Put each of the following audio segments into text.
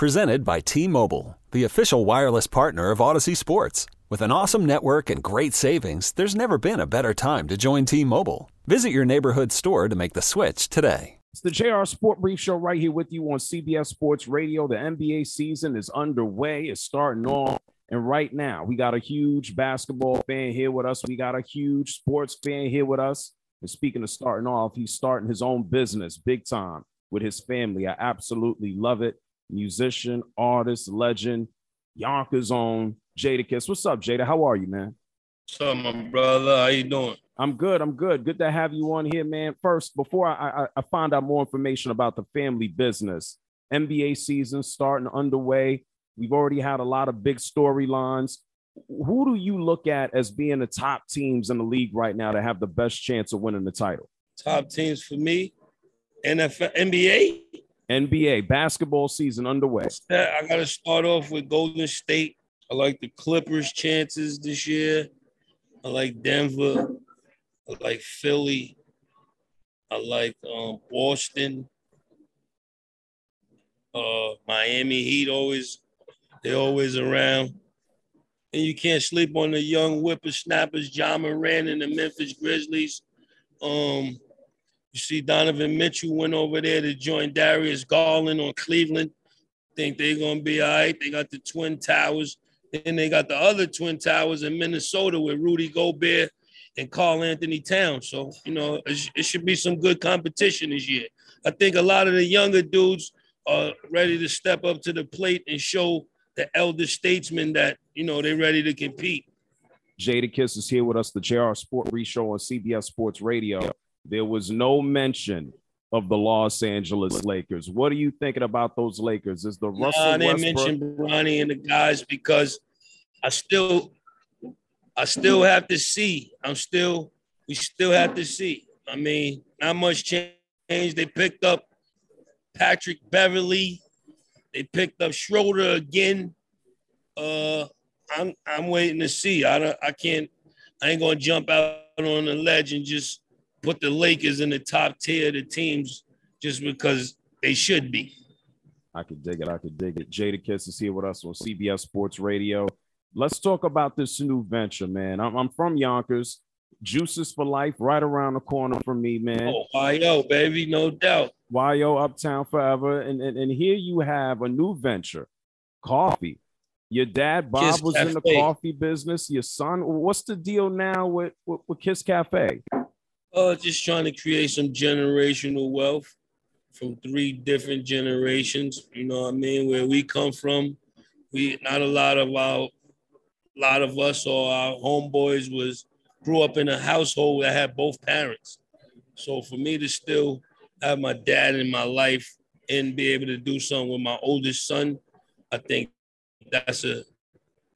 Presented by T Mobile, the official wireless partner of Audacy Sports. With an awesome network and great savings, there's never been a better time to join T Mobile. Visit your neighborhood store to make the switch today. It's the JR Sport Brief Show right here with you on CBS Sports Radio. The NBA season is underway, it's starting off. And right now, we got a huge basketball fan here with us. We got a huge sports fan here with us. And speaking of starting off, he's starting his own business big time with his family. I absolutely love it. Musician, artist, legend, Yonkers own Jadakiss. What's up, Jada? How are you, man? What's up, my brother? How you doing? I'm good. I'm good. Good to have you on here, man. First, before I, I, I find out more information about the family business, NBA season starting underway. We've already had a lot of big storylines. Who do you look at as being the top teams in the league right now to have the best chance of winning the title? Top teams for me, NFL, NBA. NBA basketball season underway. I got to start off with Golden State. I like the Clippers' chances this year. I like Denver. I like Philly. I like um, Boston. Uh, Miami Heat always they're always around. And you can't sleep on the young whippersnappers, Ja Morant and the Memphis Grizzlies. Um, you see Donovan Mitchell went over there to join Darius Garland on Cleveland. Think they're gonna be all right. They got the Twin Towers. Then they got the other Twin Towers in Minnesota with Rudy Gobert and Karl-Anthony Towns. So, you know, it should be some good competition this year. I think a lot of the younger dudes are ready to step up to the plate and show the elder statesmen that, you know, they're ready to compete. Jadakiss is here with us, the JR Sport Brief Show on CBS Sports Radio. There was no mention of the Los Angeles Lakers. What are you thinking about those Lakers? Is the Russell I didn't Westbrook- mention Bronny and the guys because I still I still have to see. I'm still we still have to see. I mean, not much change. They picked up Patrick Beverley. They picked up Schroeder again. Uh I'm I'm waiting to see. I don't I can't I ain't gonna jump out on the ledge and just put the Lakers in the top tier of the teams just because they should be. I could dig it. I could dig it. Jadakiss is here with us on CBS Sports Radio. Let's talk about this new venture, man. I'm, I'm from Yonkers. Juices for life, right around the corner from me, man. Oh, yo, baby, no doubt. YO Uptown Forever. And, and, and here you have a new venture, coffee. Your dad, Bob, Kiss was in the coffee business. Your son, what's the deal now with, with, with Kiss Cafe? Uh, just trying to create some generational wealth from three different generations. You know what I mean? Where we come from, we not a lot of our, a lot of us or our homeboys was grew up in a household that had both parents. So for me to still have my dad in my life and be able to do something with my oldest son, I think that's a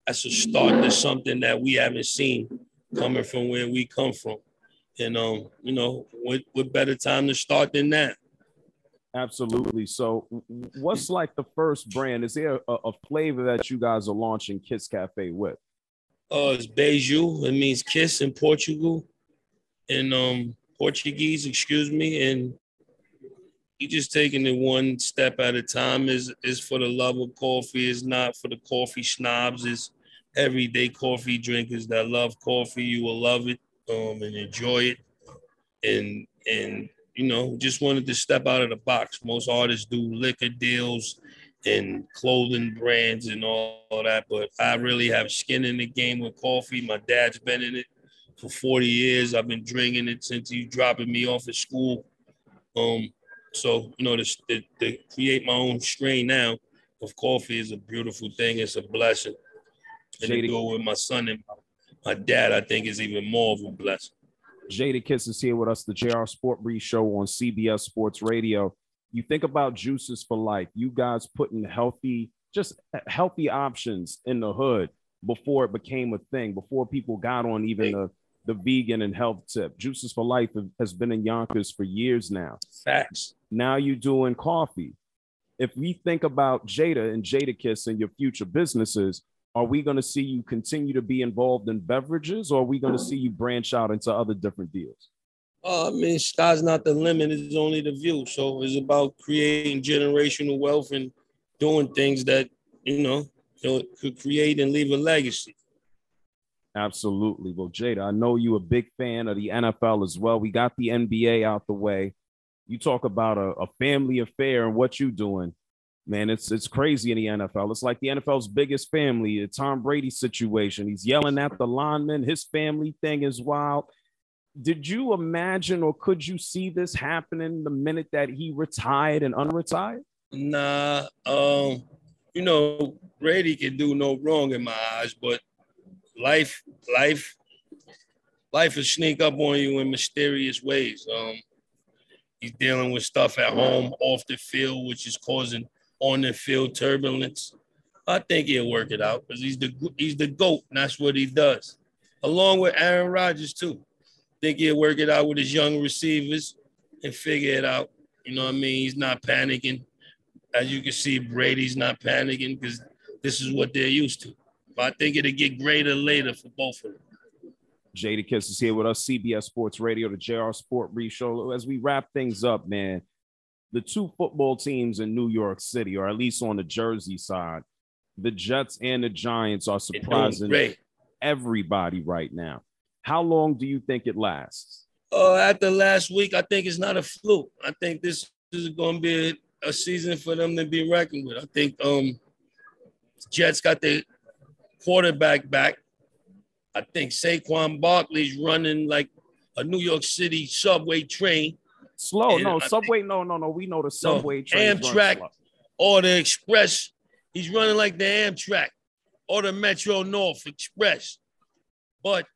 that's a start to something that we haven't seen coming from where we come from. And um, you know, what what better time to start than that? Absolutely. So, what's like the first brand? Is there a, a flavor that you guys are launching Kiss Cafe with? Uh, it's Beijo. It means kiss in Portugal, in um Portuguese, excuse me. And you just taking it one step at a time. Is is for the love of coffee. Is not for the coffee snobs. Is everyday coffee drinkers that love coffee. You will love it um and enjoy it. And and you know, just wanted to step out of the box. Most artists do liquor deals and clothing brands and all, all that, but I really have skin in the game with coffee. My dad's been in it for 40 years. I've been drinking it since he dropping me off at school. Um, so you know, to, to, to create my own strain now of coffee is a beautiful thing. It's a blessing, and to Shady. do it with my son and my dad, I think is even more of a blessing. Jadakiss is here with us, the JR Sport Show on CBS Sports Radio. You think about Juices for Life, you guys putting healthy, just healthy options in the hood before it became a thing, before people got on even the, the vegan and health tip. Juices for Life has been in Yonkers for years now. Facts. Now you're doing coffee. If we think about Jada and Jadakiss and your future businesses, are we going to see you continue to be involved in beverages or are we going to see you branch out into other different deals? Uh, I mean, sky's not the limit; it's only the view. So it's about creating generational wealth and doing things that you know could create and leave a legacy. Absolutely. Well, Jada, I know you're a big fan of the NFL as well. We got the NBA out the way. You talk about a, a family affair and what you're doing. Man, it's it's crazy in the NFL. It's like the NFL's biggest family, a Tom Brady situation. He's yelling at the lineman. His family thing is wild. Did you imagine or could you see this happening the minute that he retired and unretired? Nah, um, you know, Brady can do no wrong in my eyes, but life, life, life will sneak up on you in mysterious ways. Um, he's dealing with stuff at home, off the field, which is causing on the field turbulence. I think he'll work it out because he's the he's the goat, and that's what he does. Along with Aaron Rodgers too. Think he'll work it out with his young receivers and figure it out. You know what I mean? He's not panicking. As you can see, Brady's not panicking because this is what they're used to. But I think it'll get greater later for both of them. Jadakiss is here with us, CBS Sports Radio, the JR Sport Brief Show. As we wrap things up, man, the two football teams in New York City, or at least on the Jersey side, the Jets and the Giants are surprising everybody right now. How long do you think it lasts? Uh, after last week, I think it's not a fluke. I think this is going to be a, a season for them to be reckoned with. I think um, Jets got their quarterback back. I think Saquon Barkley's running like a New York City subway train. Slow, and no, I subway, think, no, no, no. We know the subway no, train. Amtrak or the Express. He's running like the Amtrak or the Metro North Express. But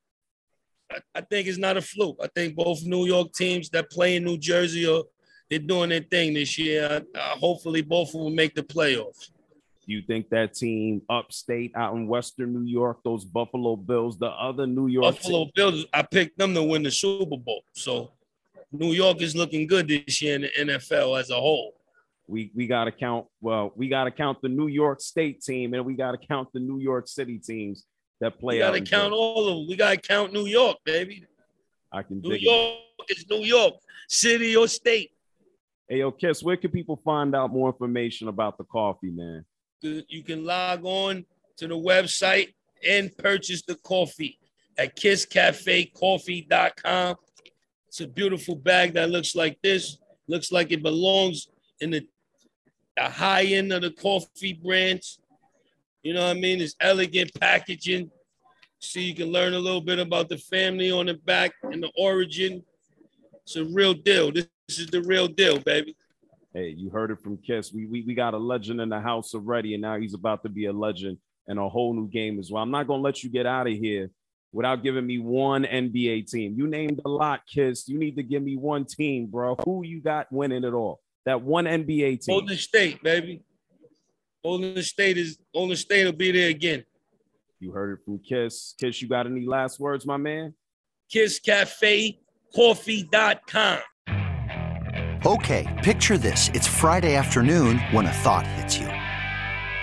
I, I think it's not a fluke. I think both New York teams that play in New Jersey are they're doing their thing this year. hopefully, both of them make the playoffs. Do you think that team upstate out in Western New York, those Buffalo Bills, the other New York Buffalo team? Bills, I picked them to win the Super Bowl. So New York is looking good this year in the NFL as a whole. We we got to count. Well, we got to count the New York State team, and we got to count the New York City teams that play. We got to count all of them. We got to count New York, baby. I can. Do it. New York it. is New York, city or state. Hey, yo, Kiss, where can people find out more information about the coffee, man? you can log on to the website and purchase the coffee at kisscafecoffee.com. It's a beautiful bag that looks like this. Looks like it belongs in the, the high end of the coffee brands. You know what I mean? It's elegant packaging. So you can learn a little bit about the family on the back and the origin. It's a real deal. This is the real deal, baby. Hey, you heard it from Kiss. We, we we got a legend in the house already, and now he's about to be a legend in a whole new game as well. I'm not gonna let you get out of here without giving me one NBA team. You named a lot, Kiss. You need to give me one team, bro. Who you got winning it all? That one NBA team. Golden State, baby. Golden State is Golden State will be there again. You heard it from Kiss. Kiss, you got any last words, my man? KissCafeCoffee.com. Okay, picture this. It's Friday afternoon when a thought hits you.